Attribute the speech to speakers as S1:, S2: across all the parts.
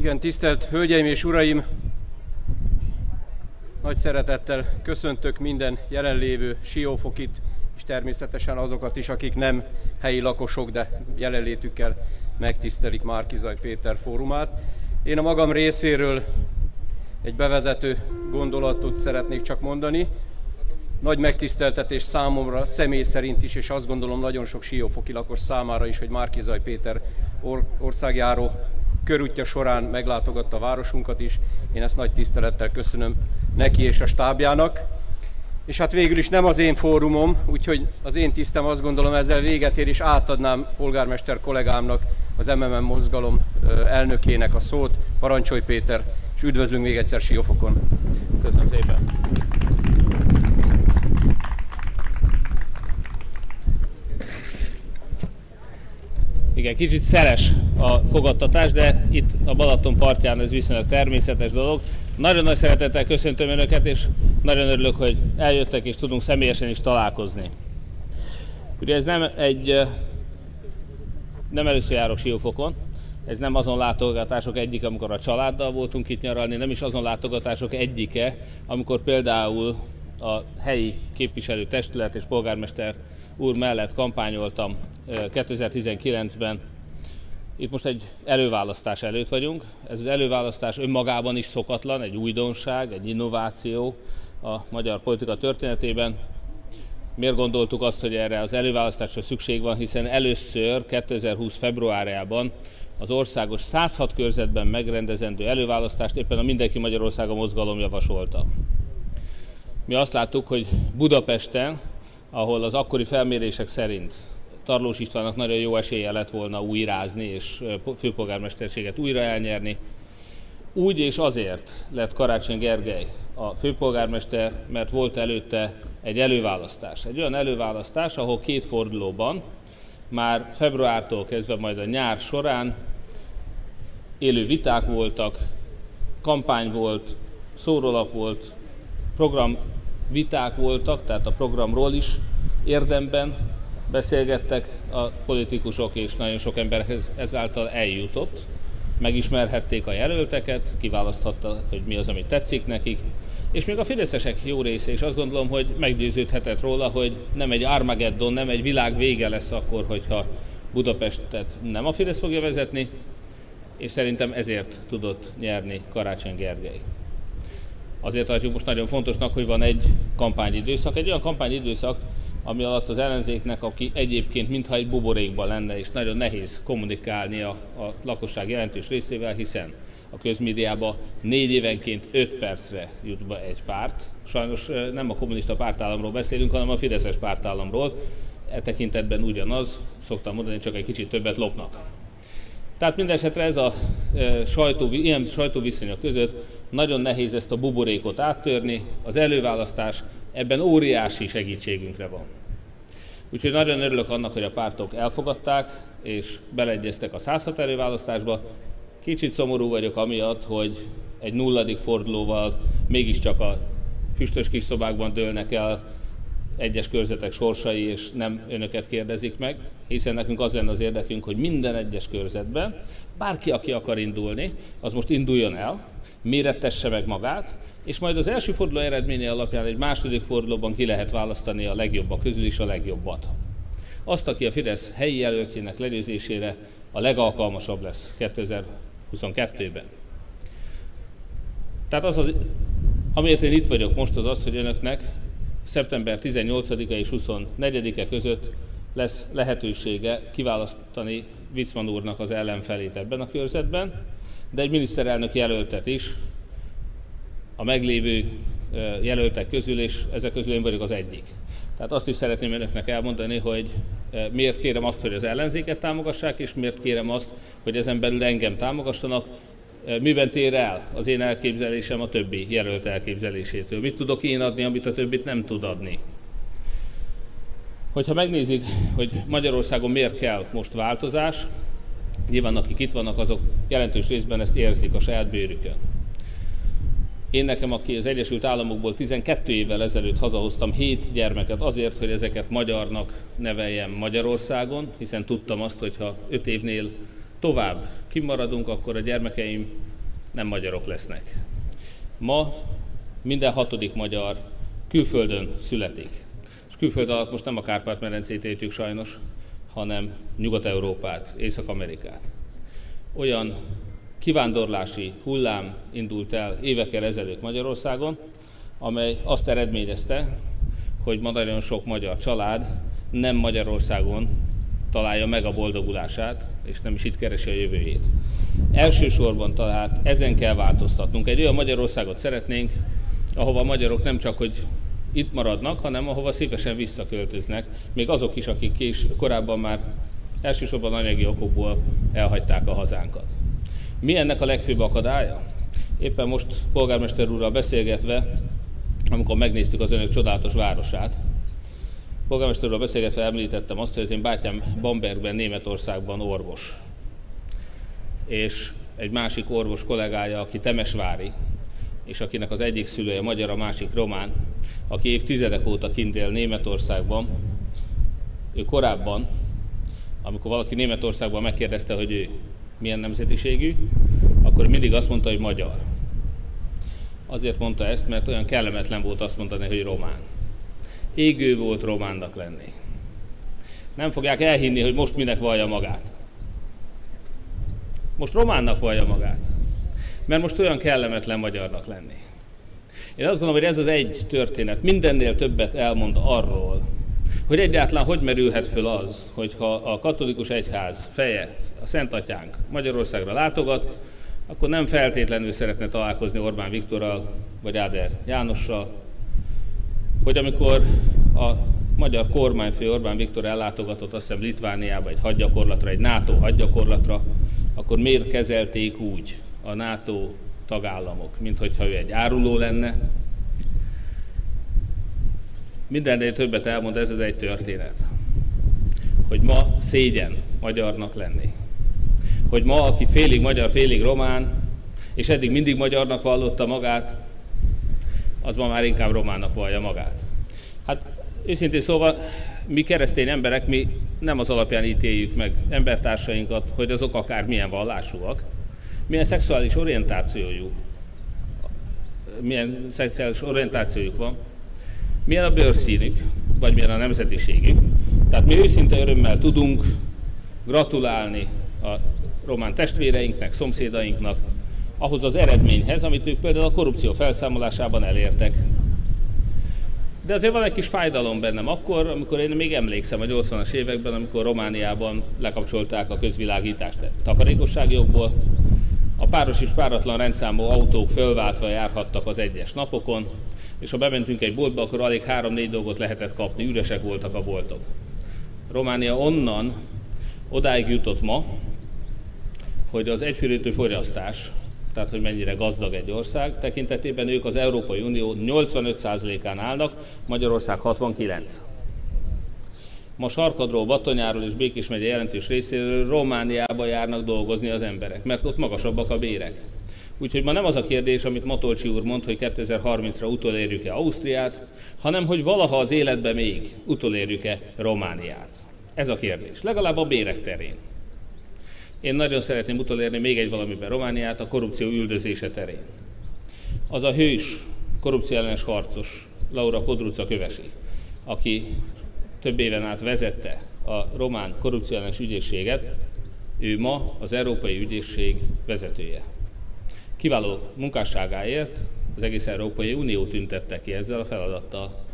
S1: Igen, tisztelt Hölgyeim és Uraim! Nagy szeretettel köszöntök minden jelenlévő siófokit, és természetesen azokat is, akik nem helyi lakosok, de jelenlétükkel megtisztelik Márkizaj Péter fórumát. Én a magam részéről egy bevezető gondolatot szeretnék csak mondani. Nagy megtiszteltetés számomra személy szerint is, és azt gondolom nagyon sok siófoki lakos számára is, hogy Márkizaj Péter országjáró körútja során meglátogatta a városunkat is. Én ezt nagy tisztelettel köszönöm neki és a stábjának. És hát végül is nem az én fórumom, úgyhogy az én tisztem azt gondolom ezzel véget ér, és átadnám polgármester kollégámnak, az MMM mozgalom elnökének a szót, Parancsolj Péter, és üdvözlünk még egyszer Siófokon.
S2: Köszönöm szépen. Igen, kicsit szeles a fogadtatás, de itt a Balaton partján ez viszonylag természetes dolog. Nagyon nagy szeretettel köszöntöm Önöket, és nagyon örülök, hogy eljöttek, és tudunk személyesen is találkozni. Ugye ez nem egy, nem először járok Siófokon, ez nem azon látogatások egyike, amikor a családdal voltunk itt nyaralni, nem is azon látogatások egyike, amikor például a helyi képviselő testület és polgármester úr mellett kampányoltam 2019-ben. Itt most egy előválasztás előtt vagyunk. Ez az előválasztás önmagában is szokatlan, egy újdonság, egy innováció a magyar politika történetében. Miért gondoltuk azt, hogy erre az előválasztásra szükség van, hiszen először 2020. februárjában az országos 106 körzetben megrendezendő előválasztást éppen a Mindenki Magyarországa mozgalom javasolta. Mi azt láttuk, hogy Budapesten ahol az akkori felmérések szerint Tarlós Istvánnak nagyon jó esélye lett volna újrázni és főpolgármesterséget újra elnyerni. Úgy és azért lett Karácsony Gergely a főpolgármester, mert volt előtte egy előválasztás. Egy olyan előválasztás, ahol két fordulóban, már februártól kezdve majd a nyár során élő viták voltak, kampány volt, szórólap volt, program viták voltak, tehát a programról is érdemben beszélgettek a politikusok, és nagyon sok emberhez ezáltal eljutott. Megismerhették a jelölteket, kiválaszthatta, hogy mi az, ami tetszik nekik, és még a fideszesek jó része is azt gondolom, hogy meggyőződhetett róla, hogy nem egy Armageddon, nem egy világ vége lesz akkor, hogyha Budapestet nem a Fidesz fogja vezetni, és szerintem ezért tudott nyerni Karácsony Gergely azért tartjuk most nagyon fontosnak, hogy van egy kampányidőszak, egy olyan kampányidőszak, ami alatt az ellenzéknek, aki egyébként mintha egy buborékban lenne, és nagyon nehéz kommunikálni a, a lakosság jelentős részével, hiszen a közmédiába négy évenként öt percre jut be egy párt. Sajnos nem a kommunista pártállamról beszélünk, hanem a fideszes pártállamról. E tekintetben ugyanaz, szoktam mondani, csak egy kicsit többet lopnak. Tehát mindesetre ez a e, sajtó, ilyen sajtóviszonyok között nagyon nehéz ezt a buborékot áttörni. Az előválasztás ebben óriási segítségünkre van. Úgyhogy nagyon örülök annak, hogy a pártok elfogadták és beleegyeztek a 106 előválasztásba. Kicsit szomorú vagyok amiatt, hogy egy nulladik fordulóval mégiscsak a füstös kis szobákban dőlnek el egyes körzetek sorsai, és nem önöket kérdezik meg, hiszen nekünk az lenne az érdekünk, hogy minden egyes körzetben bárki, aki akar indulni, az most induljon el, mérettesse meg magát, és majd az első forduló eredménye alapján egy második fordulóban ki lehet választani a legjobbak közül is a legjobbat. Azt, aki a Fidesz helyi jelöltjének legyőzésére a legalkalmasabb lesz 2022-ben. Tehát az, az amiért én itt vagyok most, az az, hogy önöknek szeptember 18-a és 24-e között lesz lehetősége kiválasztani Witzman úrnak az ellenfelét ebben a körzetben, de egy miniszterelnök jelöltet is a meglévő jelöltek közül, és ezek közül én vagyok az egyik. Tehát azt is szeretném önöknek elmondani, hogy miért kérem azt, hogy az ellenzéket támogassák, és miért kérem azt, hogy ezen belül engem támogassanak, miben tér el az én elképzelésem a többi jelölt elképzelésétől. Mit tudok én adni, amit a többit nem tud adni. Hogyha megnézik, hogy Magyarországon miért kell most változás, nyilván akik itt vannak, azok jelentős részben ezt érzik a saját bőrükön. Én nekem, aki az Egyesült Államokból 12 évvel ezelőtt hazahoztam 7 gyermeket azért, hogy ezeket magyarnak neveljem Magyarországon, hiszen tudtam azt, hogy ha 5 évnél tovább kimaradunk, akkor a gyermekeim nem magyarok lesznek. Ma minden hatodik magyar külföldön születik. És külföld alatt most nem a Kárpát-medencét értjük sajnos, hanem Nyugat-Európát, Észak-Amerikát. Olyan kivándorlási hullám indult el évekkel ezelőtt Magyarországon, amely azt eredményezte, hogy nagyon sok magyar család nem Magyarországon találja meg a boldogulását, és nem is itt keresi a jövőjét. Elsősorban tehát ezen kell változtatnunk. Egy olyan Magyarországot szeretnénk, ahova a magyarok nem csak, hogy itt maradnak, hanem ahova szívesen visszaköltöznek, még azok is, akik kés, korábban már elsősorban anyagi okokból elhagyták a hazánkat. Mi ennek a legfőbb akadálya? Éppen most polgármester úrral beszélgetve, amikor megnéztük az önök csodálatos városát, polgármester úrral beszélgetve említettem azt, hogy az én bátyám Bambergben, Németországban orvos. És egy másik orvos kollégája, aki Temesvári, és akinek az egyik szülője magyar, a másik román, aki évtizedek óta kint él Németországban, ő korábban, amikor valaki Németországban megkérdezte, hogy ő milyen nemzetiségű, akkor mindig azt mondta, hogy magyar. Azért mondta ezt, mert olyan kellemetlen volt azt mondani, hogy román. Égő volt románnak lenni. Nem fogják elhinni, hogy most minek vallja magát. Most románnak vallja magát. Mert most olyan kellemetlen magyarnak lenni. Én azt gondolom, hogy ez az egy történet mindennél többet elmond arról, hogy egyáltalán hogy merülhet föl az, hogyha a katolikus egyház feje, a Szent Atyánk Magyarországra látogat, akkor nem feltétlenül szeretne találkozni Orbán Viktorral vagy Áder Jánossal, hogy amikor a magyar kormányfő Orbán Viktor ellátogatott azt hiszem Litvániába egy hadgyakorlatra, egy NATO hadgyakorlatra, akkor miért kezelték úgy a NATO tagállamok, mint hogyha ő egy áruló lenne. Mindennél többet elmond ez az egy történet, hogy ma szégyen magyarnak lenni. Hogy ma, aki félig magyar, félig román, és eddig mindig magyarnak vallotta magát, az ma már inkább románnak vallja magát. Hát őszintén szóval mi keresztény emberek, mi nem az alapján ítéljük meg embertársainkat, hogy azok akár milyen vallásúak, milyen szexuális orientációjuk, milyen szexuális orientációjuk van, milyen a bőrszínük, vagy milyen a nemzetiségük. Tehát mi őszinte örömmel tudunk gratulálni a román testvéreinknek, szomszédainknak, ahhoz az eredményhez, amit ők például a korrupció felszámolásában elértek. De azért van egy kis fájdalom bennem akkor, amikor én még emlékszem a 80-as években, amikor Romániában lekapcsolták a közvilágítást takarékossági jogból, a páros és páratlan rendszámú autók fölváltva járhattak az egyes napokon, és ha bementünk egy boltba, akkor alig három-négy dolgot lehetett kapni, üresek voltak a boltok. Románia onnan odáig jutott ma, hogy az egyfőrétő fogyasztás, tehát hogy mennyire gazdag egy ország, tekintetében ők az Európai Unió 85%-án állnak, Magyarország 69. Ma Sarkadról, Batonyáról és Békés megye jelentős részéről Romániába járnak dolgozni az emberek, mert ott magasabbak a bérek. Úgyhogy ma nem az a kérdés, amit Matolcsi úr mond, hogy 2030-ra utolérjük-e Ausztriát, hanem hogy valaha az életben még utolérjük-e Romániát. Ez a kérdés. Legalább a bérek terén. Én nagyon szeretném utolérni még egy valamiben Romániát, a korrupció üldözése terén. Az a hős, korrupció harcos Laura Kodruca kövesi, aki több éven át vezette a román korrupciális ügyészséget, ő ma az Európai Ügyészség vezetője. Kiváló munkásságáért az egész Európai Unió tüntette ki ezzel a feladattal.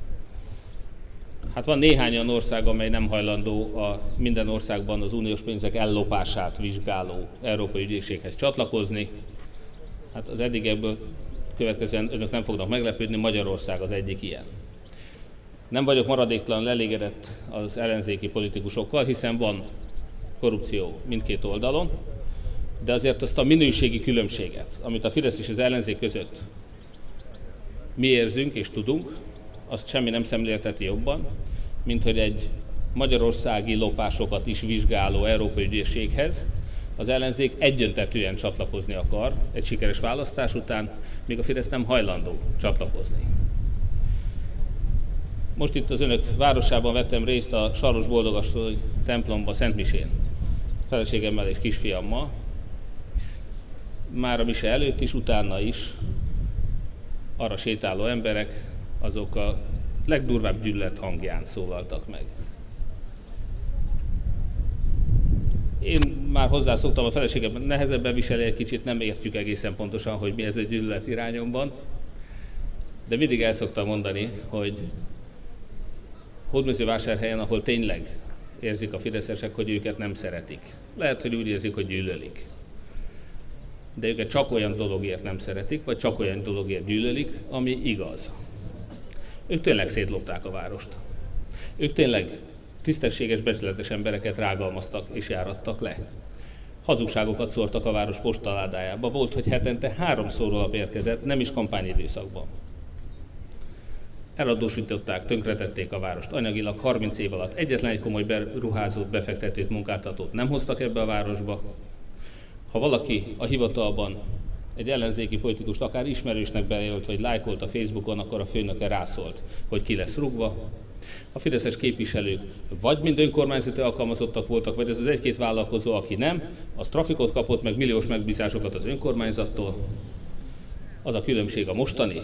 S2: Hát van néhány olyan ország, amely nem hajlandó a minden országban az uniós pénzek ellopását vizsgáló Európai Ügyészséghez csatlakozni. Hát az eddig ebből következően önök nem fognak meglepődni, Magyarország az egyik ilyen. Nem vagyok maradéktalan elégedett az ellenzéki politikusokkal, hiszen van korrupció mindkét oldalon, de azért azt a minőségi különbséget, amit a Fidesz és az ellenzék között mi érzünk és tudunk, azt semmi nem szemlélteti jobban, mint hogy egy magyarországi lopásokat is vizsgáló Európai Ügyészséghez az ellenzék egyöntetően csatlakozni akar egy sikeres választás után, míg a Fidesz nem hajlandó csatlakozni. Most itt az önök városában vettem részt a Saros Boldogasszony templomba Szentmisén, feleségemmel és kisfiammal. már a mise előtt is, utána is arra sétáló emberek azok a legdurvább gyűlölet hangján szólaltak meg. Én már hozzászoktam, a feleségem nehezebben viseli egy kicsit, nem értjük egészen pontosan, hogy mi ez egy gyűlölet irányomban, de mindig el szoktam mondani, hogy hódmezővásárhelyen, ahol tényleg érzik a fideszesek, hogy őket nem szeretik. Lehet, hogy úgy érzik, hogy gyűlölik. De őket csak olyan dologért nem szeretik, vagy csak olyan dologért gyűlölik, ami igaz. Ők tényleg szétlopták a várost. Ők tényleg tisztességes, becsületes embereket rágalmaztak és járattak le. Hazugságokat szórtak a város postaládájába. Volt, hogy hetente háromszor alap érkezett, nem is kampányidőszakban. Eladósították, tönkretették a várost. Anyagilag 30 év alatt egyetlen egy komoly beruházót, befektetőt, munkáltatót nem hoztak ebbe a városba. Ha valaki a hivatalban egy ellenzéki politikust akár ismerősnek bejelölt, vagy lájkolt a Facebookon, akkor a főnöke rászólt, hogy ki lesz rugva. A fideszes képviselők vagy mind önkormányzati alkalmazottak voltak, vagy ez az egy-két vállalkozó, aki nem, az trafikot kapott, meg milliós megbízásokat az önkormányzattól. Az a különbség a mostani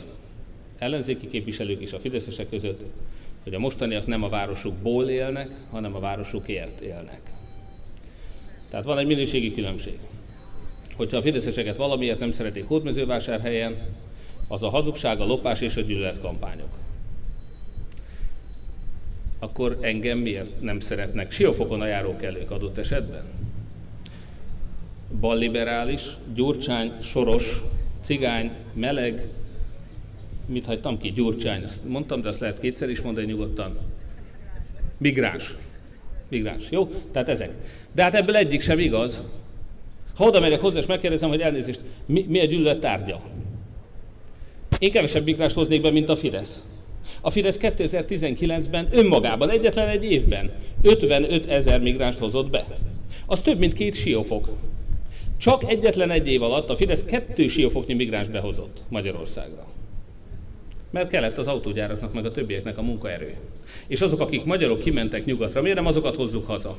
S2: ellenzéki képviselők és a fideszesek között, hogy a mostaniak nem a városukból élnek, hanem a városukért élnek. Tehát van egy minőségi különbség. Hogyha a fideszeseket valamiért nem szeretik hódmezővásárhelyen, az a hazugság, a lopás és a gyűlöletkampányok. Akkor engem miért nem szeretnek siófokon a járókelők adott esetben? Balliberális, Gyurcsány, Soros, Cigány, Meleg, mit hagytam ki? Gyurcsány, ezt mondtam, de azt lehet kétszer is mondani nyugodtan. Migráns. Migráns, jó? Tehát ezek. De hát ebből egyik sem igaz. Ha oda megyek hozzá, és megkérdezem, hogy elnézést, mi, mi a gyűlölet tárgya? Én kevesebb migráns hoznék be, mint a Fidesz. A Fidesz 2019-ben önmagában, egyetlen egy évben 55 ezer migráns hozott be. Az több, mint két siófok. Csak egyetlen egy év alatt a Fidesz kettő siófoknyi migráns behozott Magyarországra. Mert kellett az autógyáraknak meg a többieknek a munkaerő. És azok, akik magyarok kimentek nyugatra, miért nem azokat hozzuk haza?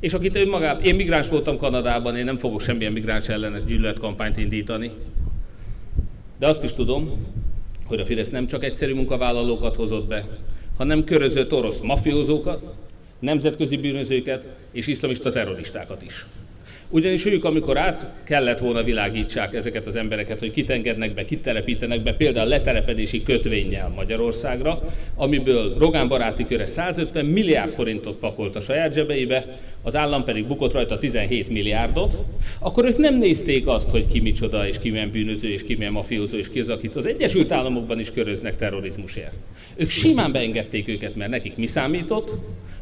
S2: És akit önmagában, én migráns voltam Kanadában, én nem fogok semmilyen migráns ellenes gyűlöletkampányt indítani. De azt is tudom, hogy a Fidesz nem csak egyszerű munkavállalókat hozott be, hanem körözött orosz mafiózókat, nemzetközi bűnözőket és iszlamista terroristákat is. Ugyanis ők, amikor át kellett volna világítsák ezeket az embereket, hogy kit engednek be, kit telepítenek be, például letelepedési kötvényel Magyarországra, amiből Rogán baráti köre 150 milliárd forintot pakolt a saját zsebeibe, az állam pedig bukott rajta 17 milliárdot, akkor ők nem nézték azt, hogy ki micsoda, és ki milyen bűnöző, és ki milyen mafiózó, és ki az, akit az Egyesült Államokban is köröznek terrorizmusért. Ők simán beengedték őket, mert nekik mi számított?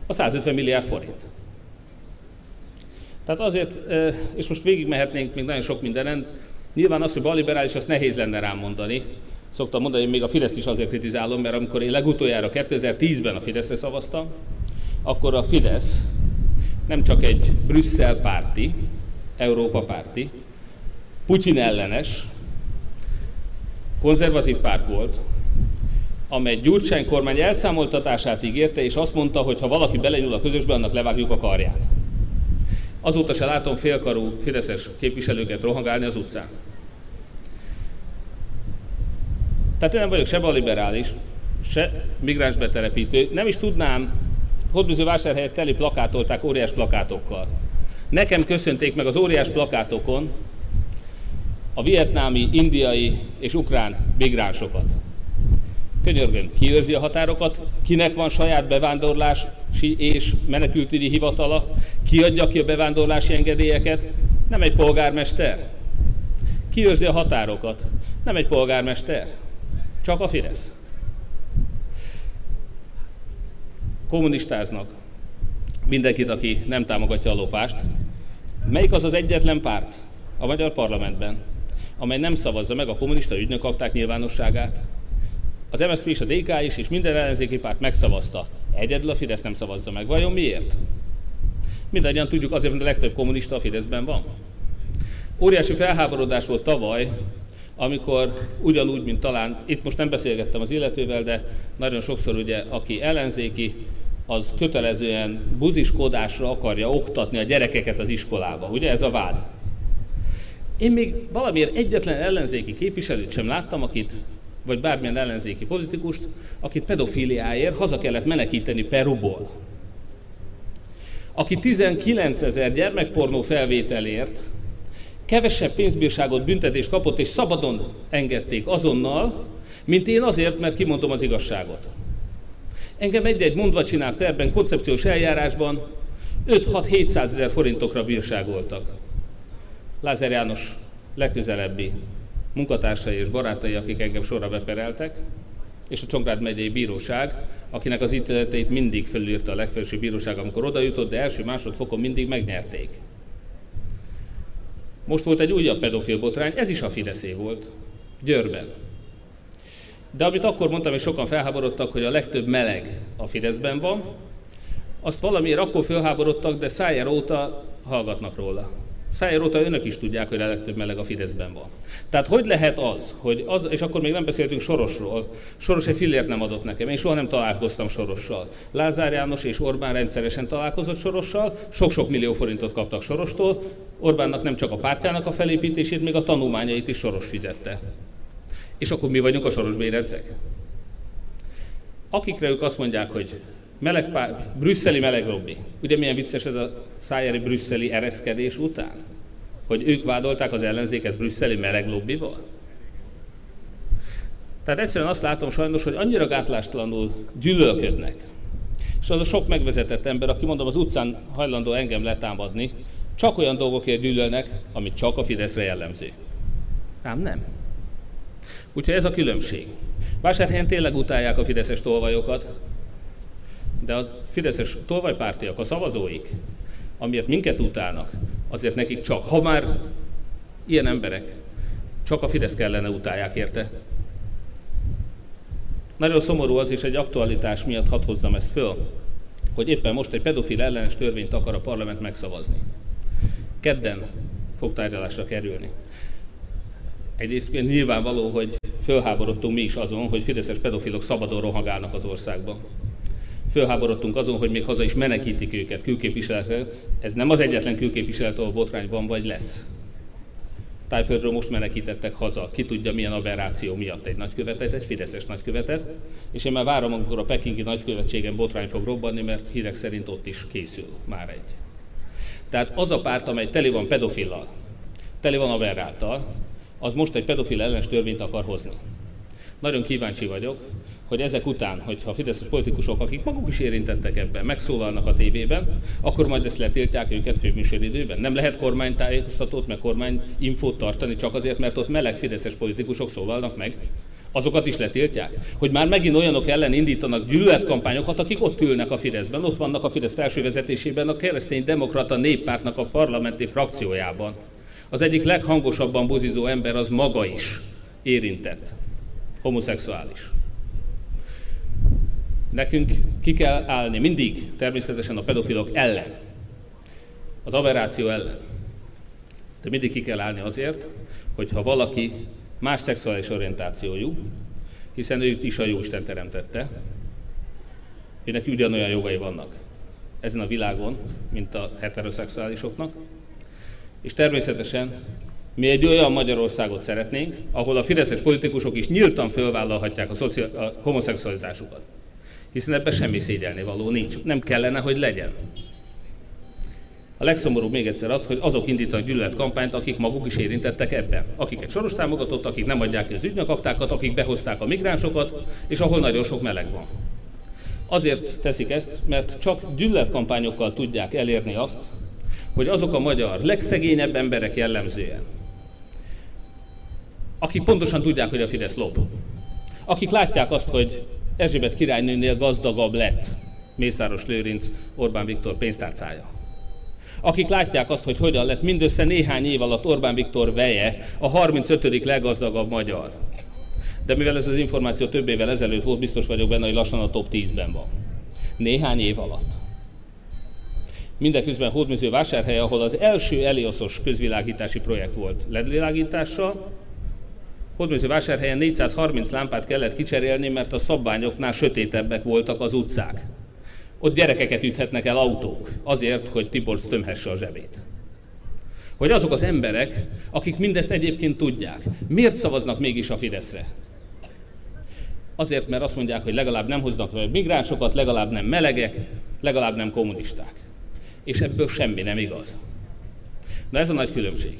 S2: A 150 milliárd forint. Tehát azért, és most végigmehetnénk még nagyon sok mindenen, nyilván az, hogy balliberális, azt nehéz lenne rám mondani. Szoktam mondani, hogy még a Fideszt is azért kritizálom, mert amikor én legutoljára 2010-ben a Fideszre szavaztam, akkor a Fidesz nem csak egy Brüsszel párti, Európa párti, Putyin ellenes, konzervatív párt volt, amely Gyurcsány kormány elszámoltatását ígérte, és azt mondta, hogy ha valaki belenyúl a közösbe, annak levágjuk a karját. Azóta se látom félkarú fideszes képviselőket rohangálni az utcán. Tehát én nem vagyok se liberális, se migráns betelepítő. Nem is tudnám, Hódműző vásárhelyet teli plakátolták óriás plakátokkal. Nekem köszönték meg az óriás plakátokon a vietnámi, indiai és ukrán migránsokat. Könyörgöm, ki őrzi a határokat, kinek van saját bevándorlási és menekültügyi hivatala, ki adja ki a bevándorlási engedélyeket, nem egy polgármester. Ki őrzi a határokat, nem egy polgármester, csak a Fidesz. Kommunistáznak mindenkit, aki nem támogatja a lopást. Melyik az az egyetlen párt a magyar parlamentben, amely nem szavazza meg a kommunista ügynökakták nyilvánosságát? az MSZP és a DK is, és minden ellenzéki párt megszavazta. Egyedül a Fidesz nem szavazza meg. Vajon miért? Mindannyian tudjuk, azért, mert a legtöbb kommunista a Fideszben van. Óriási felháborodás volt tavaly, amikor ugyanúgy, mint talán, itt most nem beszélgettem az illetővel, de nagyon sokszor ugye, aki ellenzéki, az kötelezően buziskodásra akarja oktatni a gyerekeket az iskolába. Ugye ez a vád? Én még valamiért egyetlen ellenzéki képviselőt sem láttam, akit, vagy bármilyen ellenzéki politikust, akit pedofiliáért haza kellett menekíteni Peruból. Aki 19 ezer gyermekpornó felvételért kevesebb pénzbírságot, büntetést kapott, és szabadon engedték azonnal, mint én azért, mert kimondom az igazságot. Engem egy-egy mondva csinált perben, koncepciós eljárásban 5-6-700 ezer forintokra bírságoltak. Lázár János legközelebbi munkatársai és barátai, akik engem sorra bepereltek, és a Csongrád megyei bíróság, akinek az ítéleteit mindig felülírta a legfelső bíróság, amikor oda jutott, de első másodfokon mindig megnyerték. Most volt egy újabb pedofil botrány, ez is a Fideszé volt, Győrben. De amit akkor mondtam, és sokan felháborodtak, hogy a legtöbb meleg a Fideszben van, azt valamiért akkor felháborodtak, de Szájer óta hallgatnak róla. Szájer óta önök is tudják, hogy a legtöbb meleg a Fideszben van. Tehát hogy lehet az, hogy az, és akkor még nem beszéltünk Sorosról, Soros egy fillért nem adott nekem, én soha nem találkoztam Sorossal. Lázár János és Orbán rendszeresen találkozott Sorossal, sok-sok millió forintot kaptak Sorostól, Orbánnak nem csak a pártjának a felépítését, még a tanulmányait is Soros fizette. És akkor mi vagyunk a soros bérencek? Akikre ők azt mondják, hogy meleg pár, brüsszeli meleg. Ugye milyen vicces ez a szájeri brüsszeli ereszkedés után? Hogy ők vádolták az ellenzéket brüsszeli meleg lobbival? Tehát egyszerűen azt látom sajnos, hogy annyira gátlástalanul gyűlölködnek. És az a sok megvezetett ember, aki mondom az utcán hajlandó engem letámadni, csak olyan dolgokért gyűlölnek, amit csak a Fideszre jellemző. Ám nem. Úgyhogy ez a különbség. Vásárhelyen tényleg utálják a fideszes tolvajokat, de a fideszes tolvajpártiak, a szavazóik, amiért minket utálnak, azért nekik csak, ha már ilyen emberek, csak a Fidesz kellene utálják érte. Nagyon szomorú az, és egy aktualitás miatt hadd hozzam ezt föl, hogy éppen most egy pedofil ellenes törvényt akar a parlament megszavazni. Kedden fog tárgyalásra kerülni. Egyrészt nyilvánvaló, hogy fölháborodtunk mi is azon, hogy fideszes pedofilok szabadon rohangálnak az országban. Fölháborodtunk azon, hogy még haza is menekítik őket külképviseletre. Ez nem az egyetlen külképviselet, ahol botrány van vagy lesz. Tájföldről most menekítettek haza, ki tudja milyen aberráció miatt egy nagykövetet, egy fideszes nagykövetet, és én már várom, amikor a pekingi nagykövetségen botrány fog robbanni, mert hírek szerint ott is készül már egy. Tehát az a párt, amely teli van pedofillal, teli van aberráltal, az most egy pedofil ellenes törvényt akar hozni. Nagyon kíváncsi vagyok, hogy ezek után, hogyha a fideszes politikusok, akik maguk is érintettek ebben, megszólalnak a tévében, akkor majd ezt letiltják őket főműsoridőben. Nem lehet kormánytájékoztatót, meg kormányinfót tartani csak azért, mert ott meleg fideszes politikusok szólalnak meg. Azokat is letiltják? Hogy már megint olyanok ellen indítanak gyűlöletkampányokat, akik ott ülnek a Fideszben, ott vannak a Fidesz felső vezetésében, a keresztény demokrata néppártnak a parlamenti frakciójában. Az egyik leghangosabban buzizó ember az maga is érintett, homoszexuális. Nekünk ki kell állni mindig természetesen a pedofilok ellen, az aberráció ellen. De mindig ki kell állni azért, hogyha valaki más szexuális orientációjú, hiszen őt is a Jóisten teremtette, őnek ugyanolyan jogai vannak ezen a világon, mint a heteroszexuálisoknak, és természetesen mi egy olyan Magyarországot szeretnénk, ahol a fideszes politikusok is nyíltan fölvállalhatják a, szociál, a homoszexualitásukat. Hiszen ebben semmi szégyelni való nincs. Nem kellene, hogy legyen. A legszomorúbb még egyszer az, hogy azok indítanak gyűlöletkampányt, akik maguk is érintettek ebben. Akiket soros támogatott, akik nem adják ki az ügynökaktákat, akik behozták a migránsokat, és ahol nagyon sok meleg van. Azért teszik ezt, mert csak gyűlöletkampányokkal tudják elérni azt, hogy azok a magyar legszegényebb emberek jellemzően, akik pontosan tudják, hogy a Fidesz lop, akik látják azt, hogy Erzsébet királynőnél gazdagabb lett Mészáros Lőrinc Orbán Viktor pénztárcája. Akik látják azt, hogy hogyan lett mindössze néhány év alatt Orbán Viktor veje a 35. leggazdagabb magyar. De mivel ez az információ több évvel ezelőtt volt, biztos vagyok benne, hogy lassan a top 10-ben van. Néhány év alatt. Mindeközben Hódműző vásárhely, ahol az első Elioszos közvilágítási projekt volt ledvilágítással, Hódműző vásárhelyen 430 lámpát kellett kicserélni, mert a szabványoknál sötétebbek voltak az utcák. Ott gyerekeket üthetnek el autók, azért, hogy Tibor tömhesse a zsebét. hogy azok az emberek, akik mindezt egyébként tudják, miért szavaznak mégis a Fideszre? Azért, mert azt mondják, hogy legalább nem hoznak be migránsokat, legalább nem melegek, legalább nem kommunisták. És ebből semmi nem igaz. Na ez a nagy különbség.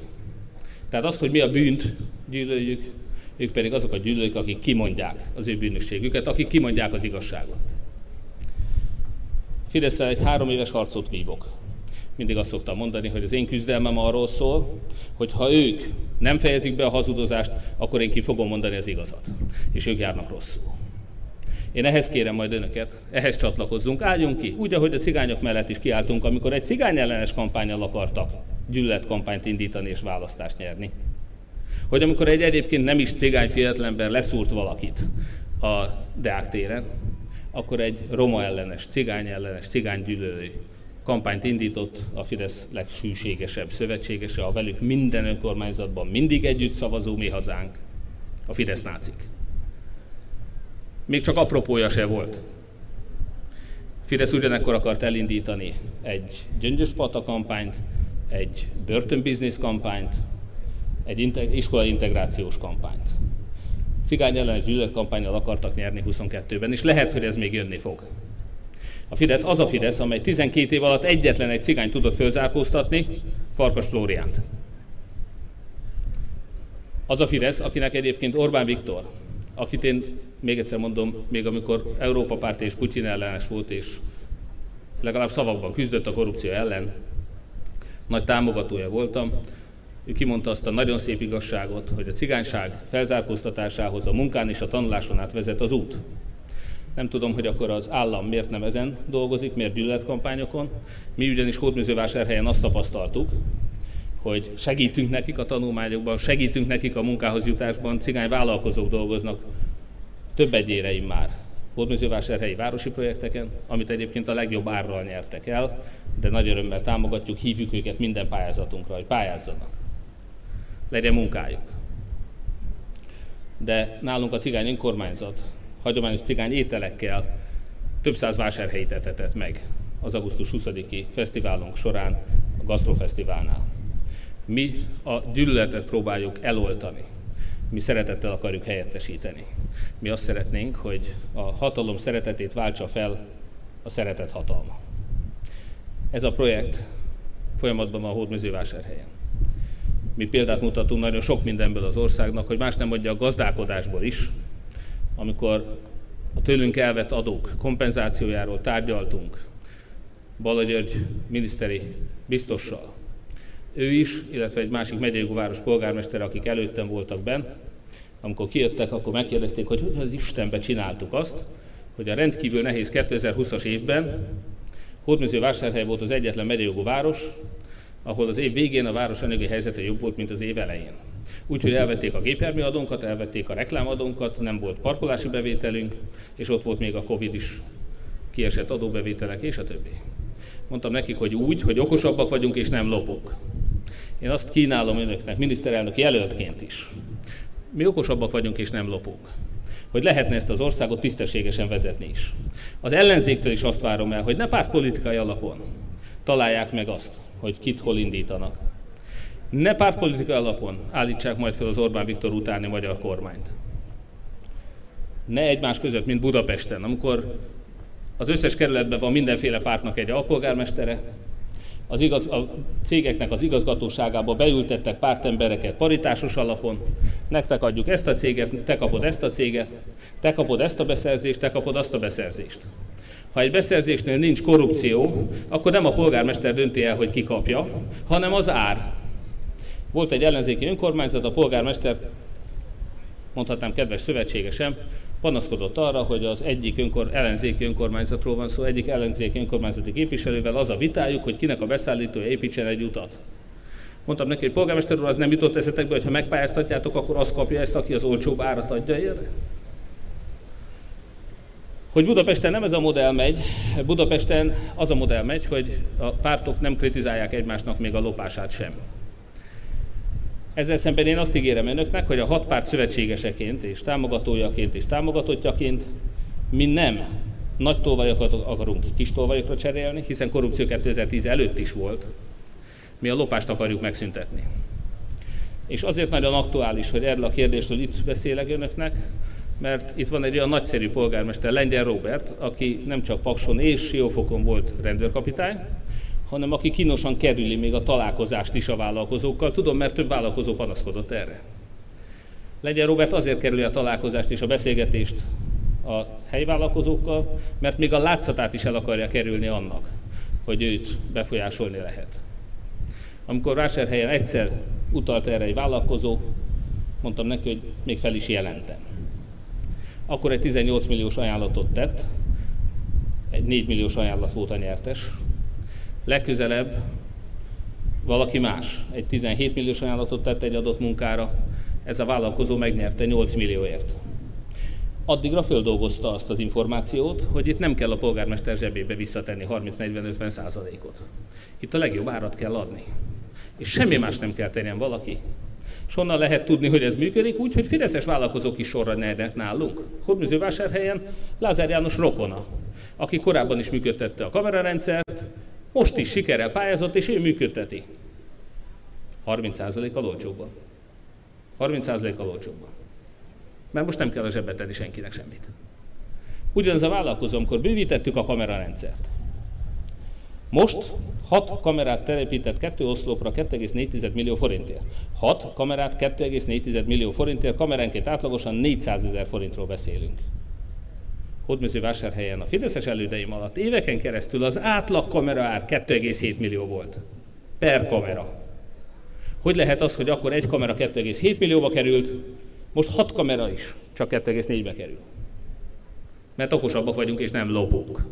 S2: Tehát azt, hogy mi a bűnt gyűlöljük, ők pedig azok a gyűlölők, akik kimondják az ő bűnösségüket, akik kimondják az igazságot. Fidesz egy három éves harcot vívok. Mindig azt szoktam mondani, hogy az én küzdelmem arról szól, hogy ha ők nem fejezik be a hazudozást, akkor én ki fogom mondani az igazat. És ők járnak rosszul. Én ehhez kérem majd önöket, ehhez csatlakozzunk, álljunk ki, úgy, ahogy a cigányok mellett is kiálltunk, amikor egy cigány ellenes kampányal akartak gyűlöletkampányt indítani és választást nyerni. Hogy amikor egy egyébként nem is cigány fiatalember leszúrt valakit a Deák téren, akkor egy roma ellenes, cigány ellenes, cigány gyűlölő kampányt indított a Fidesz legsűségesebb szövetségese, a velük minden önkormányzatban mindig együtt szavazó mi hazánk, a Fidesz nácik. Még csak apropója se volt. Fidesz ugyanekkor akart elindítani egy gyöngyöspata kampányt, egy börtönbiznisz kampányt, egy iskola integrációs kampányt. Cigány ellenes gyűlöletkampányjal akartak nyerni 22-ben, és lehet, hogy ez még jönni fog. A Fidesz az a Fidesz, amely 12 év alatt egyetlen egy cigány tudott fölzárkóztatni, Farkas Flóriánt. Az a Fidesz, akinek egyébként Orbán Viktor, akit én még egyszer mondom, még amikor Európa párt és Putyin ellenes volt, és legalább szavakban küzdött a korrupció ellen, nagy támogatója voltam, ő kimondta azt a nagyon szép igazságot, hogy a cigányság felzárkóztatásához a munkán és a tanuláson át vezet az út. Nem tudom, hogy akkor az állam miért nem ezen dolgozik, miért gyűlöletkampányokon. Mi ugyanis Hódműzővásárhelyen azt tapasztaltuk, hogy segítünk nekik a tanulmányokban, segítünk nekik a munkához jutásban, cigány vállalkozók dolgoznak több egyéreim már Hódműzővásárhelyi városi projekteken, amit egyébként a legjobb árral nyertek el, de nagy örömmel támogatjuk, hívjuk őket minden pályázatunkra, hogy pályázzanak. Legyen munkájuk. De nálunk a cigány önkormányzat hagyományos cigány ételekkel több száz vásárhelyit etetett meg az augusztus 20-i fesztiválunk során, a Gastrofesztiválnál. Mi a gyűlöletet próbáljuk eloltani. Mi szeretettel akarjuk helyettesíteni. Mi azt szeretnénk, hogy a hatalom szeretetét váltsa fel a szeretet hatalma. Ez a projekt folyamatban van a Hódmezővásárhelyen. Mi példát mutatunk nagyon sok mindenből az országnak, hogy más nem mondja a gazdálkodásból is, amikor a tőlünk elvett adók kompenzációjáról tárgyaltunk Bala György miniszteri biztossal, ő is, illetve egy másik megyei város polgármester, akik előttem voltak benn, amikor kijöttek, akkor megkérdezték, hogy hogy az Istenbe csináltuk azt, hogy a rendkívül nehéz 2020-as évben Hódműző-Vásárhely volt az egyetlen megyei város, ahol az év végén a város anyagi helyzete jobb volt, mint az év elején. Úgyhogy elvették a gépjárműadónkat, elvették a reklámadónkat, nem volt parkolási bevételünk, és ott volt még a Covid is kiesett adóbevételek, és a többi. Mondtam nekik, hogy úgy, hogy okosabbak vagyunk, és nem lopunk. Én azt kínálom önöknek, miniszterelnök jelöltként is. Mi okosabbak vagyunk, és nem lopunk. Hogy lehetne ezt az országot tisztességesen vezetni is. Az ellenzéktől is azt várom el, hogy ne pártpolitikai alapon találják meg azt, hogy kit hol indítanak, ne pártpolitikai alapon állítsák majd fel az Orbán Viktor utáni magyar kormányt. Ne egymás között, mint Budapesten, amikor az összes kerületben van mindenféle pártnak egy alpolgármestere, az igaz, a cégeknek az igazgatóságába beültettek pártembereket paritásos alapon, nektek adjuk ezt a céget, te kapod ezt a céget, te kapod ezt a beszerzést, te kapod azt a beszerzést. Ha egy beszerzésnél nincs korrupció, akkor nem a polgármester dönti el, hogy ki kapja, hanem az ár. Volt egy ellenzéki önkormányzat, a polgármester, mondhatnám kedves szövetségesem, panaszkodott arra, hogy az egyik önkor, ellenzéki önkormányzatról van szó, egyik ellenzéki önkormányzati képviselővel az a vitájuk, hogy kinek a beszállítója építsen egy utat. Mondtam neki, hogy polgármester úr, az nem jutott eszetekbe, hogy ha megpályáztatjátok, akkor az kapja ezt, aki az olcsóbb árat adja érre. Hogy Budapesten nem ez a modell megy, Budapesten az a modell megy, hogy a pártok nem kritizálják egymásnak még a lopását sem. Ezzel szemben én azt ígérem önöknek, hogy a hat párt szövetségeseként és támogatójaként és támogatottjaként mi nem nagy tolvajokat akarunk kis tolvajokra cserélni, hiszen korrupció 2010 előtt is volt. Mi a lopást akarjuk megszüntetni. És azért nagyon aktuális, hogy erről a kérdésről itt beszélek önöknek, mert itt van egy olyan nagyszerű polgármester, Lengyel Robert, aki nem csak Pakson és Siófokon volt rendőrkapitány, hanem aki kínosan kerüli még a találkozást is a vállalkozókkal. Tudom, mert több vállalkozó panaszkodott erre. Lengyel Robert azért kerüli a találkozást és a beszélgetést a helyi vállalkozókkal, mert még a látszatát is el akarja kerülni annak, hogy őt befolyásolni lehet. Amikor vásárhelyen egyszer utalt erre egy vállalkozó, mondtam neki, hogy még fel is jelentem. Akkor egy 18 milliós ajánlatot tett, egy 4 milliós ajánlat volt a nyertes. Legközelebb valaki más egy 17 milliós ajánlatot tett egy adott munkára, ez a vállalkozó megnyerte 8 millióért. Addigra földolgozta azt az információt, hogy itt nem kell a polgármester zsebébe visszatenni 30-40-50 százalékot. Itt a legjobb árat kell adni. És semmi más nem kell tenjen valaki. És honnan lehet tudni, hogy ez működik? Úgy, hogy fideszes vállalkozók is sorra nyernek nálunk. Hódműzővásárhelyen Lázár János rokona, aki korábban is működtette a kamerarendszert, most is sikerrel pályázott, és ő működteti. 30%-kal olcsóbban. 30%-kal olcsóbban. Mert most nem kell a zsebbe tenni senkinek semmit. Ugyanez a vállalkozó, amikor bővítettük a kamerarendszert. Most 6 kamerát telepített kettő oszlopra 2,4 millió forintért. 6 kamerát 2,4 millió forintért, kameránként átlagosan 400 ezer forintról beszélünk. Hódmezővásárhelyen a Fideszes elődeim alatt éveken keresztül az átlag kamera ár 2,7 millió volt. Per kamera. Hogy lehet az, hogy akkor egy kamera 2,7 millióba került, most 6 kamera is csak 2,4-be kerül? Mert okosabbak vagyunk és nem lopunk.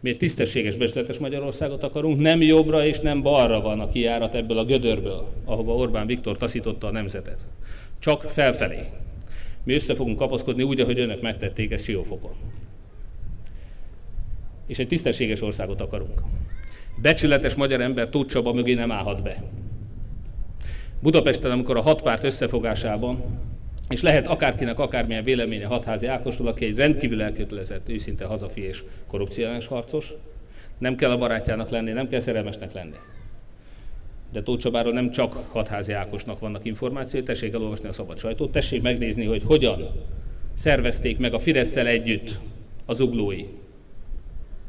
S2: Mi egy tisztességes becsületes Magyarországot akarunk, nem jobbra és nem balra van a kiárat ebből a gödörből, ahova Orbán Viktor taszította a nemzetet. Csak felfelé. Mi össze fogunk kapaszkodni úgy, ahogy önök megtették ezt Siófokon. És egy tisztességes országot akarunk. Becsületes magyar ember Tóth Csaba mögé nem állhat be. Budapesten, amikor a hat párt összefogásában, és lehet akárkinek akármilyen véleménye hatházi Ákosról, aki egy rendkívül elkötelezett, őszinte hazafi és korrupciós harcos, nem kell a barátjának lenni, nem kell szerelmesnek lenni. De Tóth Csabáról nem csak hatházi Ákosnak vannak információi, tessék elolvasni a szabad sajtót, tessék megnézni, hogy hogyan szervezték meg a fidesz együtt az uglói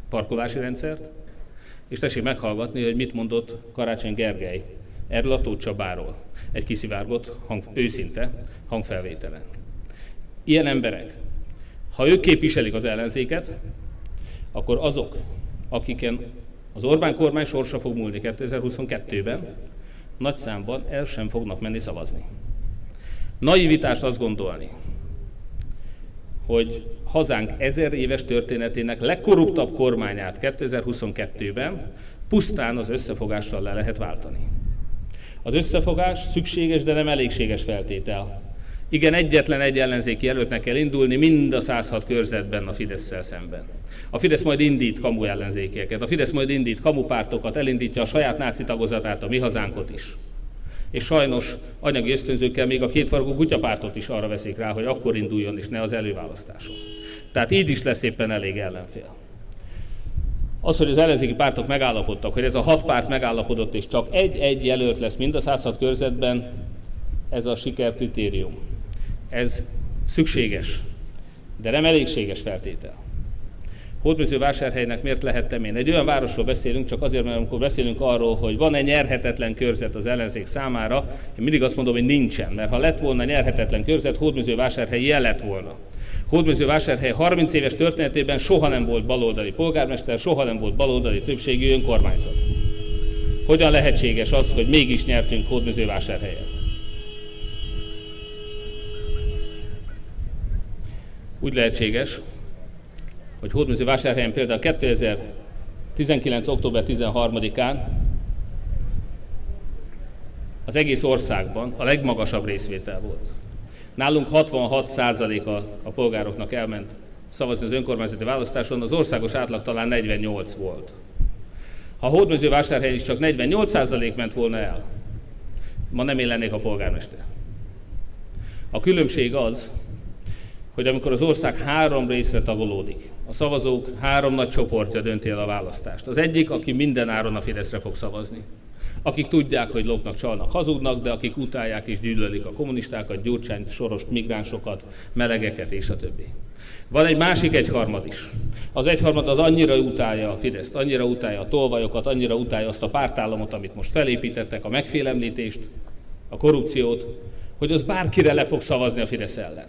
S2: parkolási rendszert, és tessék meghallgatni, hogy mit mondott Karácsony Gergely Tóth Csabáról. Egy kiszivárgott, hang, őszinte hangfelvételen. Ilyen emberek, ha ők képviselik az ellenzéket, akkor azok, akiken az Orbán kormány sorsa fog múlni 2022-ben, nagy számban el sem fognak menni szavazni. Naivitás azt gondolni, hogy hazánk ezer éves történetének legkorruptabb kormányát 2022-ben pusztán az összefogással le lehet váltani. Az összefogás szükséges, de nem elégséges feltétel. Igen, egyetlen egy ellenzéki jelöltnek kell indulni mind a 106 körzetben a fidesz szemben. A Fidesz majd indít kamu ellenzékeket, a Fidesz majd indít kamupártokat, elindítja a saját náci tagozatát, a mi hazánkot is. És sajnos anyagi ösztönzőkkel még a kétfargú kutyapártot is arra veszik rá, hogy akkor induljon, és ne az előválasztáson. Tehát így is lesz éppen elég ellenfél. Az, hogy az ellenzéki pártok megállapodtak, hogy ez a hat párt megállapodott, és csak egy-egy jelölt lesz mind a 106 körzetben, ez a sikerkritérium. Ez szükséges, de nem elégséges feltétel. Hódműzővásárhelynek miért lehettem én? Egy olyan városról beszélünk, csak azért, mert amikor beszélünk arról, hogy van-e nyerhetetlen körzet az ellenzék számára, én mindig azt mondom, hogy nincsen, mert ha lett volna nyerhetetlen körzet, Hódműzővásárhely jel lett volna. Hódműzővásárhely 30 éves történetében soha nem volt baloldali polgármester, soha nem volt baloldali többségű önkormányzat. Hogyan lehetséges az, hogy mégis nyertünk Hódműzővásárhelyen? Úgy lehetséges, hogy Hódműzővásárhelyen például 2019. október 13-án az egész országban a legmagasabb részvétel volt. Nálunk 66% a, a polgároknak elment szavazni az önkormányzati választáson, az országos átlag talán 48 volt. Ha a hódmezővásárhely is csak 48% ment volna el, ma nem én lennék a polgármester. A különbség az, hogy amikor az ország három részre tagolódik, a szavazók három nagy csoportja dönti el a választást. Az egyik, aki minden áron a Fideszre fog szavazni. Akik tudják, hogy lopnak, csalnak, hazudnak, de akik utálják és gyűlölik a kommunistákat, Gyurcsányt, Sorost, migránsokat, melegeket és a többi. Van egy másik egyharmad is. Az egyharmad az annyira utálja a Fideszt, annyira utálja a tolvajokat, annyira utálja azt a pártállamot, amit most felépítettek, a megfélemlítést, a korrupciót, hogy az bárkire le fog szavazni a Fidesz ellen.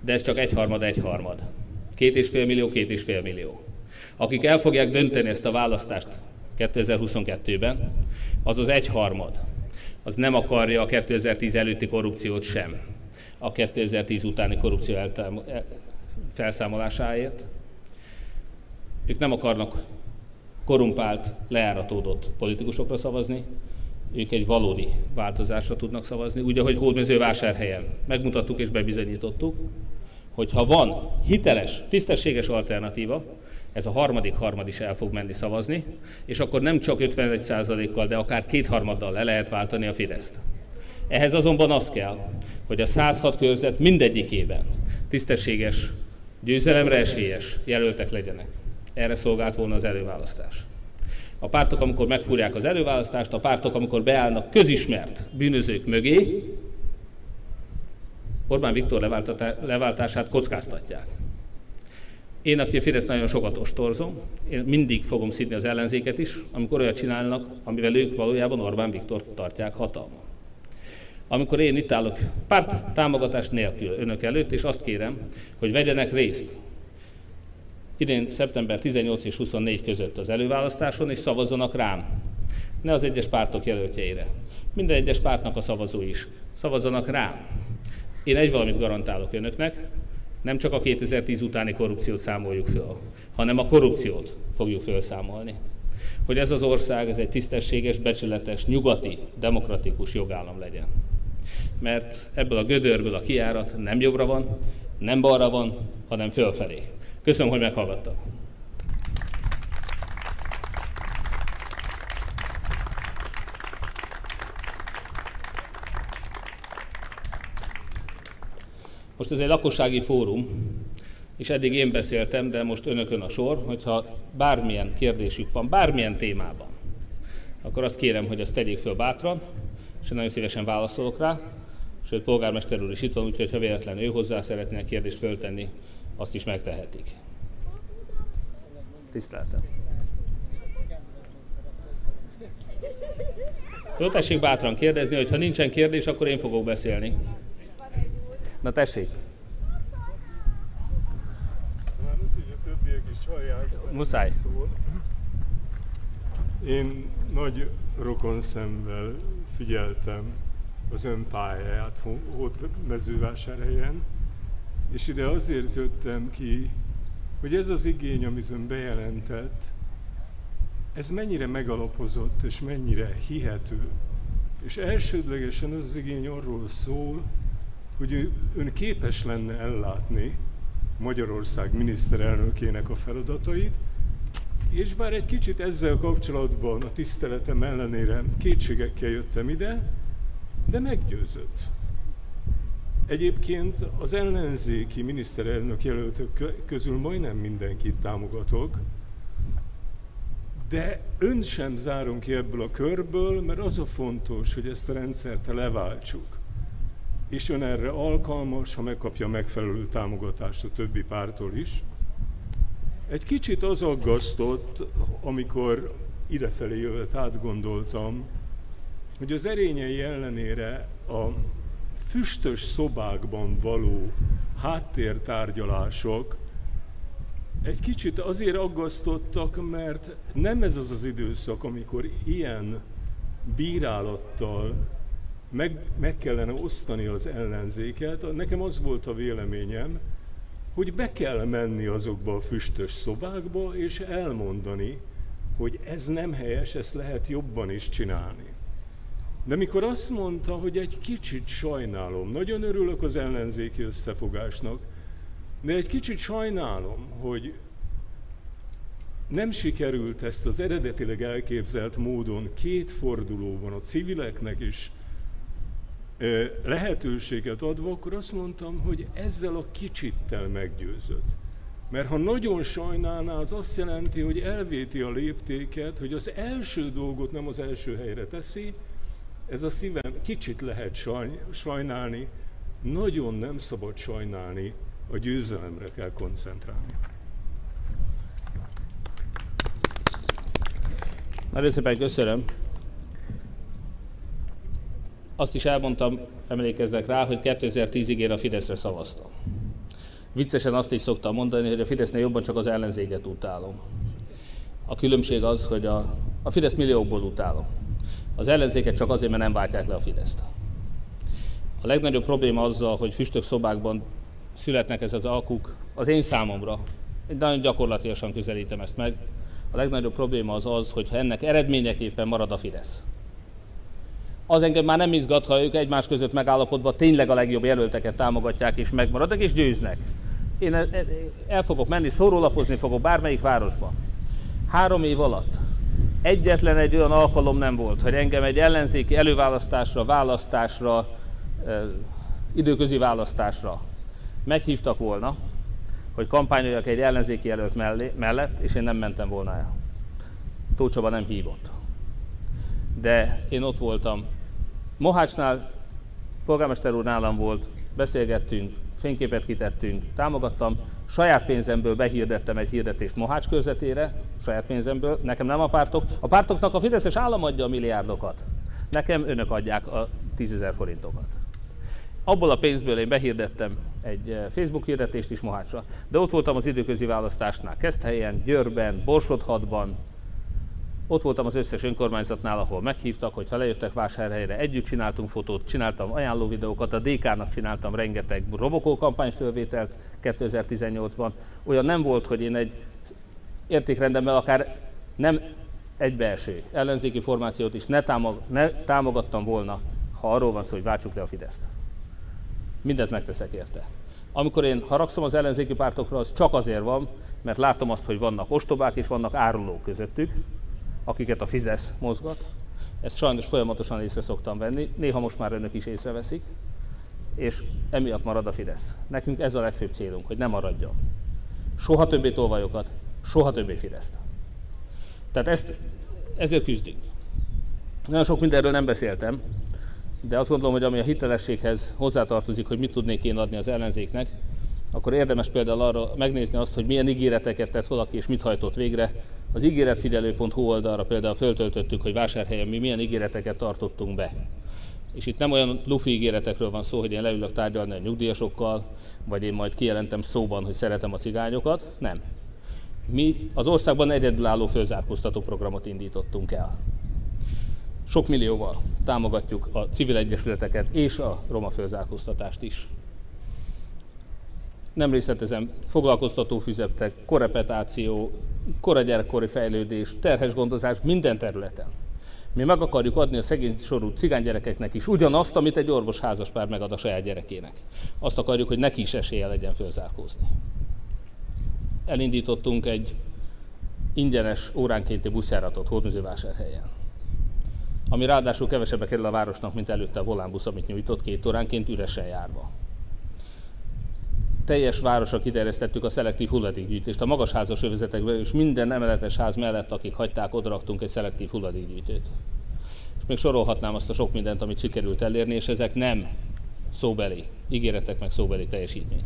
S2: De ez csak egyharmad, egyharmad. Két és fél millió, két és fél millió. Akik el fogják dönteni ezt a választást 2022-ben, az az egyharmad. Az nem akarja a 2010 előtti korrupciót sem a 2010 utáni korrupció e, felszámolásáért. Ők nem akarnak korumpált, leáratódott politikusokra szavazni, ők egy valódi változásra tudnak szavazni, úgy, ahogy Hódmezővásárhelyen megmutattuk és bebizonyítottuk, hogy ha van hiteles, tisztességes alternatíva, ez a harmadik harmad is el fog menni szavazni, és akkor nem csak 51%-kal, de akár kétharmaddal le lehet váltani a Fideszt. Ehhez azonban az kell, hogy a 106 körzet mindegyikében tisztességes, győzelemre esélyes jelöltek legyenek. Erre szolgált volna az előválasztás. A pártok, amikor megfúrják az előválasztást, a pártok, amikor beállnak közismert bűnözők mögé, Orbán Viktor leváltását kockáztatják. Én, aki a Fidesz nagyon sokat ostorzom, én mindig fogom szidni az ellenzéket is, amikor olyat csinálnak, amivel ők valójában Orbán Viktor tartják hatalma amikor én itt állok párt támogatás nélkül önök előtt, és azt kérem, hogy vegyenek részt idén szeptember 18 és 24 között az előválasztáson, és szavazzanak rám. Ne az egyes pártok jelöltjeire. Minden egyes pártnak a szavazó is. Szavazzanak rám. Én egy valamit garantálok önöknek, nem csak a 2010 utáni korrupciót számoljuk föl, hanem a korrupciót fogjuk felszámolni. Hogy ez az ország, ez egy tisztességes, becsületes, nyugati, demokratikus jogállam legyen mert ebből a gödörből a kiárat nem jobbra van, nem balra van, hanem fölfelé. Köszönöm, hogy meghallgattak. Most ez egy lakossági fórum, és eddig én beszéltem, de most önökön a sor, hogyha bármilyen kérdésük van, bármilyen témában, akkor azt kérem, hogy azt tegyék föl bátran, és én nagyon szívesen válaszolok rá. Sőt, polgármester úr is itt van, úgyhogy ha véletlenül ő hozzá szeretnének kérdést föltenni, azt is megtehetik. Tiszteltem. Jó, tessék bátran kérdezni, hogy ha nincsen kérdés, akkor én fogok beszélni. Na tessék. Muszáj.
S3: Én nagy rokon szemmel figyeltem az ön pályáját ott mezővásárhelyen, és ide azért jöttem ki, hogy ez az igény, amit ön bejelentett, ez mennyire megalapozott és mennyire hihető. És elsődlegesen az az igény arról szól, hogy ön képes lenne ellátni Magyarország miniszterelnökének a feladatait, és bár egy kicsit ezzel kapcsolatban a tiszteletem ellenére kétségekkel jöttem ide, de meggyőzött. Egyébként az ellenzéki miniszterelnök jelöltök közül majdnem mindenkit támogatok, de ön sem zárom ki ebből a körből, mert az a fontos, hogy ezt a rendszert leváltsuk. És ön erre alkalmas, ha megkapja megfelelő támogatást a többi pártól is. Egy kicsit az aggasztott, amikor idefelé jövet átgondoltam, hogy az erényei ellenére a füstös szobákban való háttértárgyalások egy kicsit azért aggasztottak, mert nem ez az az időszak, amikor ilyen bírálattal meg, meg kellene osztani az ellenzéket. Nekem az volt a véleményem, hogy be kell menni azokba a füstös szobákba, és elmondani, hogy ez nem helyes, ezt lehet jobban is csinálni. De mikor azt mondta, hogy egy kicsit sajnálom, nagyon örülök az ellenzéki összefogásnak, de egy kicsit sajnálom, hogy nem sikerült ezt az eredetileg elképzelt módon két fordulóban a civileknek is lehetőséget adva, akkor azt mondtam, hogy ezzel a kicsittel meggyőzött. Mert ha nagyon sajnálná, az azt jelenti, hogy elvéti a léptéket, hogy az első dolgot nem az első helyre teszi, ez a szívem kicsit lehet sajnálni, nagyon nem szabad sajnálni, a győzelemre kell koncentrálni.
S2: Nagyon szépen köszönöm. Azt is elmondtam, emlékeznek rá, hogy 2010-ig én a Fideszre szavaztam. Viccesen azt is szoktam mondani, hogy a Fidesznél jobban csak az ellenzéket utálom. A különbség az, hogy a, a Fidesz milliókból utálom. Az ellenzéket csak azért, mert nem váltják le a Fideszt. A legnagyobb probléma azzal, hogy füstök szobákban születnek ez az alkuk, az én számomra, én nagyon gyakorlatilag közelítem ezt meg, a legnagyobb probléma az az, hogy ennek eredményeképpen marad a Fidesz. Az engem már nem izgat, ha ők egymás között megállapodva tényleg a legjobb jelölteket támogatják és megmaradnak és győznek. Én el fogok menni, szórólapozni fogok bármelyik városba. Három év alatt egyetlen egy olyan alkalom nem volt, hogy engem egy ellenzéki előválasztásra, választásra, időközi választásra meghívtak volna, hogy kampányoljak egy ellenzéki jelölt mellett, és én nem mentem volna el. Tócsaba nem hívott. De én ott voltam. Mohácsnál, polgármester úr nálam volt, beszélgettünk, fényképet kitettünk, támogattam, saját pénzemből behirdettem egy hirdetést Mohács körzetére, saját pénzemből, nekem nem a pártok. A pártoknak a Fideszes állam adja a milliárdokat, nekem önök adják a tízezer forintokat. Abból a pénzből én behirdettem egy eh, Facebook hirdetést is Mohácsra, de ott voltam az időközi választásnál, Keszthelyen, Győrben, Borsodhatban, ott voltam az összes önkormányzatnál, ahol meghívtak, hogy ha lejöttek vásárhelyre, együtt csináltunk fotót, csináltam ajánló videókat, a DK-nak csináltam rengeteg Robokó kampányfölvételt 2018-ban. Olyan nem volt, hogy én egy értékrendemmel akár nem egybeeső ellenzéki formációt is ne, támog, ne támogattam volna, ha arról van szó, hogy váltsuk le a Fideszt mindent megteszek érte. Amikor én haragszom az ellenzéki pártokra, az csak azért van, mert látom azt, hogy vannak ostobák és vannak árulók közöttük, akiket a Fidesz mozgat. Ezt sajnos folyamatosan észre szoktam venni, néha most már önök is észreveszik, és emiatt marad a Fidesz. Nekünk ez a legfőbb célunk, hogy nem maradjon. Soha többé tolvajokat, soha többé Fideszt. Tehát ezt, ezért küzdünk. Nagyon sok mindenről nem beszéltem, de azt gondolom, hogy ami a hitelességhez hozzátartozik, hogy mit tudnék én adni az ellenzéknek, akkor érdemes például arra megnézni azt, hogy milyen ígéreteket tett valaki és mit hajtott végre. Az ígéretfigyelő.hu oldalra például föltöltöttük, hogy vásárhelyen mi milyen ígéreteket tartottunk be. És itt nem olyan lufi ígéretekről van szó, hogy én leülök tárgyalni a nyugdíjasokkal, vagy én majd kijelentem szóban, hogy szeretem a cigányokat. Nem. Mi az országban egyedülálló főzárkóztató programot indítottunk el sok millióval támogatjuk a civil egyesületeket és a roma fölzárkóztatást is. Nem részletezem, foglalkoztató fizetek, korepetáció, koragyerekkori fejlődés, terhes gondozás minden területen. Mi meg akarjuk adni a szegény sorú cigánygyerekeknek is ugyanazt, amit egy orvos házaspár megad a saját gyerekének. Azt akarjuk, hogy neki is esélye legyen fölzárkózni. Elindítottunk egy ingyenes óránkénti buszjáratot Hódműzővásárhelyen ami ráadásul kevesebbe kerül a városnak, mint előtte a volánbusz, amit nyújtott két óránként üresen járva. Teljes városra kiterjesztettük a szelektív hulladékgyűjtést. A magas házas övezetekben és minden emeletes ház mellett, akik hagyták, odaraktunk egy szelektív hulladékgyűjtőt. És még sorolhatnám azt a sok mindent, amit sikerült elérni, és ezek nem szóbeli ígéretek, meg szóbeli teljesítmény.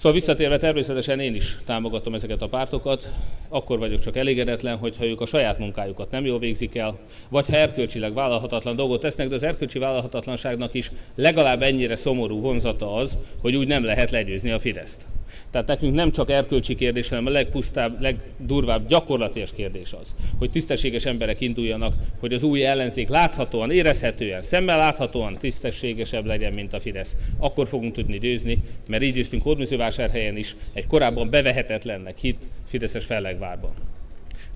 S2: Szóval visszatérve természetesen én is támogatom ezeket a pártokat, akkor vagyok csak elégedetlen, hogyha ők a saját munkájukat nem jól végzik el, vagy ha erkölcsileg vállalhatatlan dolgot tesznek, de az erkölcsi vállalhatatlanságnak is legalább ennyire szomorú vonzata az, hogy úgy nem lehet legyőzni a Fideszt. Tehát nekünk nem csak erkölcsi kérdés, hanem a legpusztább, legdurvább gyakorlatilag kérdés az, hogy tisztességes emberek induljanak, hogy az új ellenzék láthatóan, érezhetően, szemmel láthatóan tisztességesebb legyen, mint a Fidesz. Akkor fogunk tudni győzni, mert így győztünk Hódműzővásárhelyen is egy korábban bevehetetlennek hit Fideszes fellegvárban.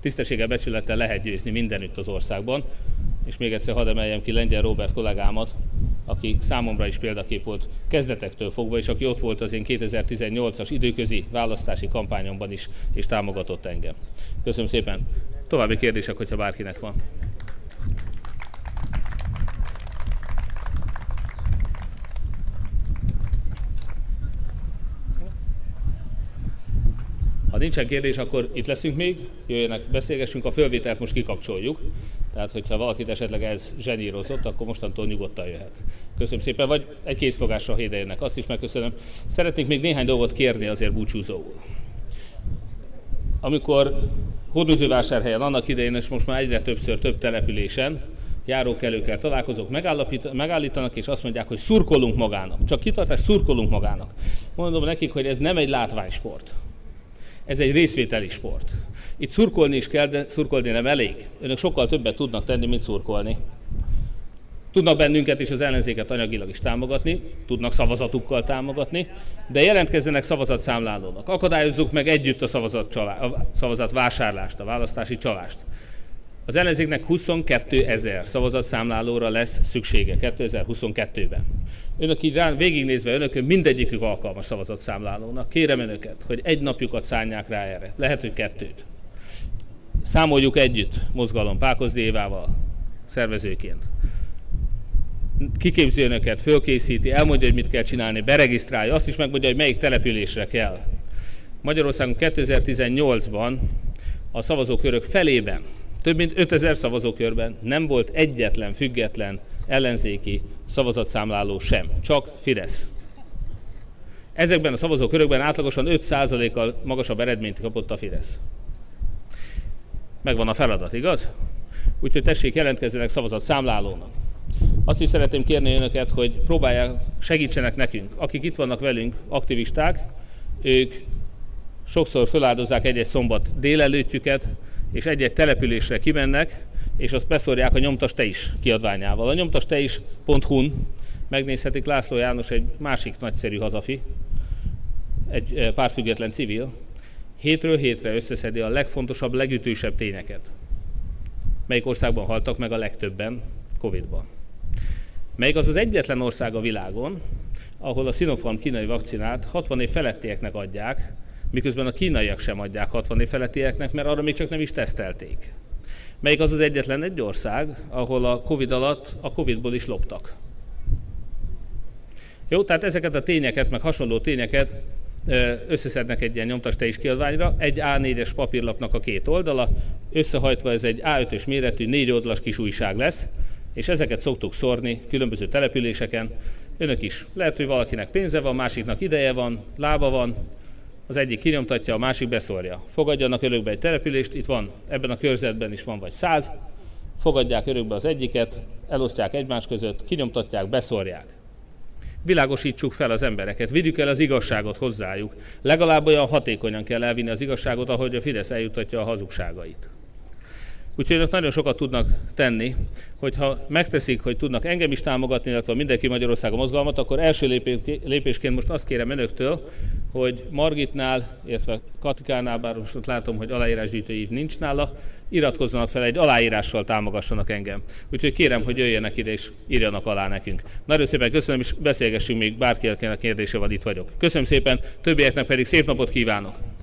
S2: Tisztességgel becsülettel lehet győzni mindenütt az országban, és még egyszer hadd emeljem ki Lengyel Robert kollégámat, aki számomra is példakép volt kezdetektől fogva, és aki ott volt az én 2018-as időközi választási kampányomban is, és támogatott engem. Köszönöm szépen. További kérdések, hogyha bárkinek van. Nincsen kérdés, akkor itt leszünk még, jöjjenek, beszélgessünk, a fölvételt most kikapcsoljuk. Tehát, hogyha valakit esetleg ez zsenírozott, akkor mostantól nyugodtan jöhet. Köszönöm szépen, vagy egy készfogásra hédejönnek, azt is megköszönöm. Szeretnék még néhány dolgot kérni azért búcsúzó úr. Amikor Hódműzővásárhelyen annak idején, és most már egyre többször több településen, járókelőkkel találkozók megállítanak, és azt mondják, hogy szurkolunk magának. Csak kitartás, szurkolunk magának. Mondom nekik, hogy ez nem egy látványsport. Ez egy részvételi sport. Itt szurkolni is kell, de szurkolni nem elég. Önök sokkal többet tudnak tenni, mint szurkolni. Tudnak bennünket és az ellenzéket anyagilag is támogatni, tudnak szavazatukkal támogatni, de jelentkezzenek szavazatszámlálónak. Akadályozzuk meg együtt a szavazat, csalá, a szavazat vásárlást, a választási csalást. Az ellenzéknek 22 ezer szavazatszámlálóra lesz szüksége 2022-ben. Önök így rá, végignézve önökön mindegyikük alkalmas szavazatszámlálónak. Kérem önöket, hogy egy napjukat szállják rá erre. Lehet, hogy kettőt. Számoljuk együtt mozgalom Pákozdi Évával szervezőként. Kiképzi önöket, fölkészíti, elmondja, hogy mit kell csinálni, beregisztrálja, azt is megmondja, hogy melyik településre kell. Magyarországon 2018-ban a szavazókörök felében több mint 5000 szavazókörben nem volt egyetlen független ellenzéki szavazatszámláló sem, csak Fidesz. Ezekben a szavazókörökben átlagosan 5%-kal magasabb eredményt kapott a Fidesz. Megvan a feladat, igaz? Úgyhogy tessék, jelentkezzenek szavazatszámlálónak. Azt is szeretném kérni önöket, hogy próbálják, segítsenek nekünk. Akik itt vannak velünk, aktivisták, ők sokszor feláldozzák egy-egy szombat délelőttjüket, és egy-egy településre kimennek, és azt beszorják a nyomtas te is kiadványával. A nyomtas te is.hu-n megnézhetik László János egy másik nagyszerű hazafi, egy eh, pártfüggetlen civil, hétről hétre összeszedi a legfontosabb, legütősebb tényeket. Melyik országban haltak meg a legtöbben Covid-ban? Melyik az az egyetlen ország a világon, ahol a Sinopharm kínai vakcinát 60 év felettieknek adják, miközben a kínaiak sem adják 60 év felettieknek, mert arra még csak nem is tesztelték. Melyik az az egyetlen egy ország, ahol a Covid alatt a Covidból is loptak. Jó, tehát ezeket a tényeket, meg hasonló tényeket összeszednek egy ilyen nyomtas is kiadványra, egy A4-es papírlapnak a két oldala, összehajtva ez egy A5-ös méretű, négy oldalas kis újság lesz, és ezeket szoktuk szórni különböző településeken. Önök is. Lehet, hogy valakinek pénze van, másiknak ideje van, lába van, az egyik kinyomtatja, a másik beszórja. Fogadjanak örökbe egy települést, itt van, ebben a körzetben is van vagy száz, fogadják örökbe az egyiket, elosztják egymás között, kinyomtatják, beszórják. Világosítsuk fel az embereket, vigyük el az igazságot hozzájuk. Legalább olyan hatékonyan kell elvinni az igazságot, ahogy a Fidesz eljutatja a hazugságait. Úgyhogy ők nagyon sokat tudnak tenni, hogyha megteszik, hogy tudnak engem is támogatni, illetve mindenki Magyarországon mozgalmat, akkor első lépésként most azt kérem önöktől, hogy Margitnál, illetve Katikánál, bár most látom, hogy aláírásgyűjtői nincs nála, iratkozzanak fel egy aláírással támogassanak engem. Úgyhogy kérem, hogy jöjjenek ide és írjanak alá nekünk. Nagyon szépen köszönöm, és beszélgessünk még bárki, akinek kérdése van, itt vagyok. Köszönöm szépen, többieknek pedig szép napot kívánok!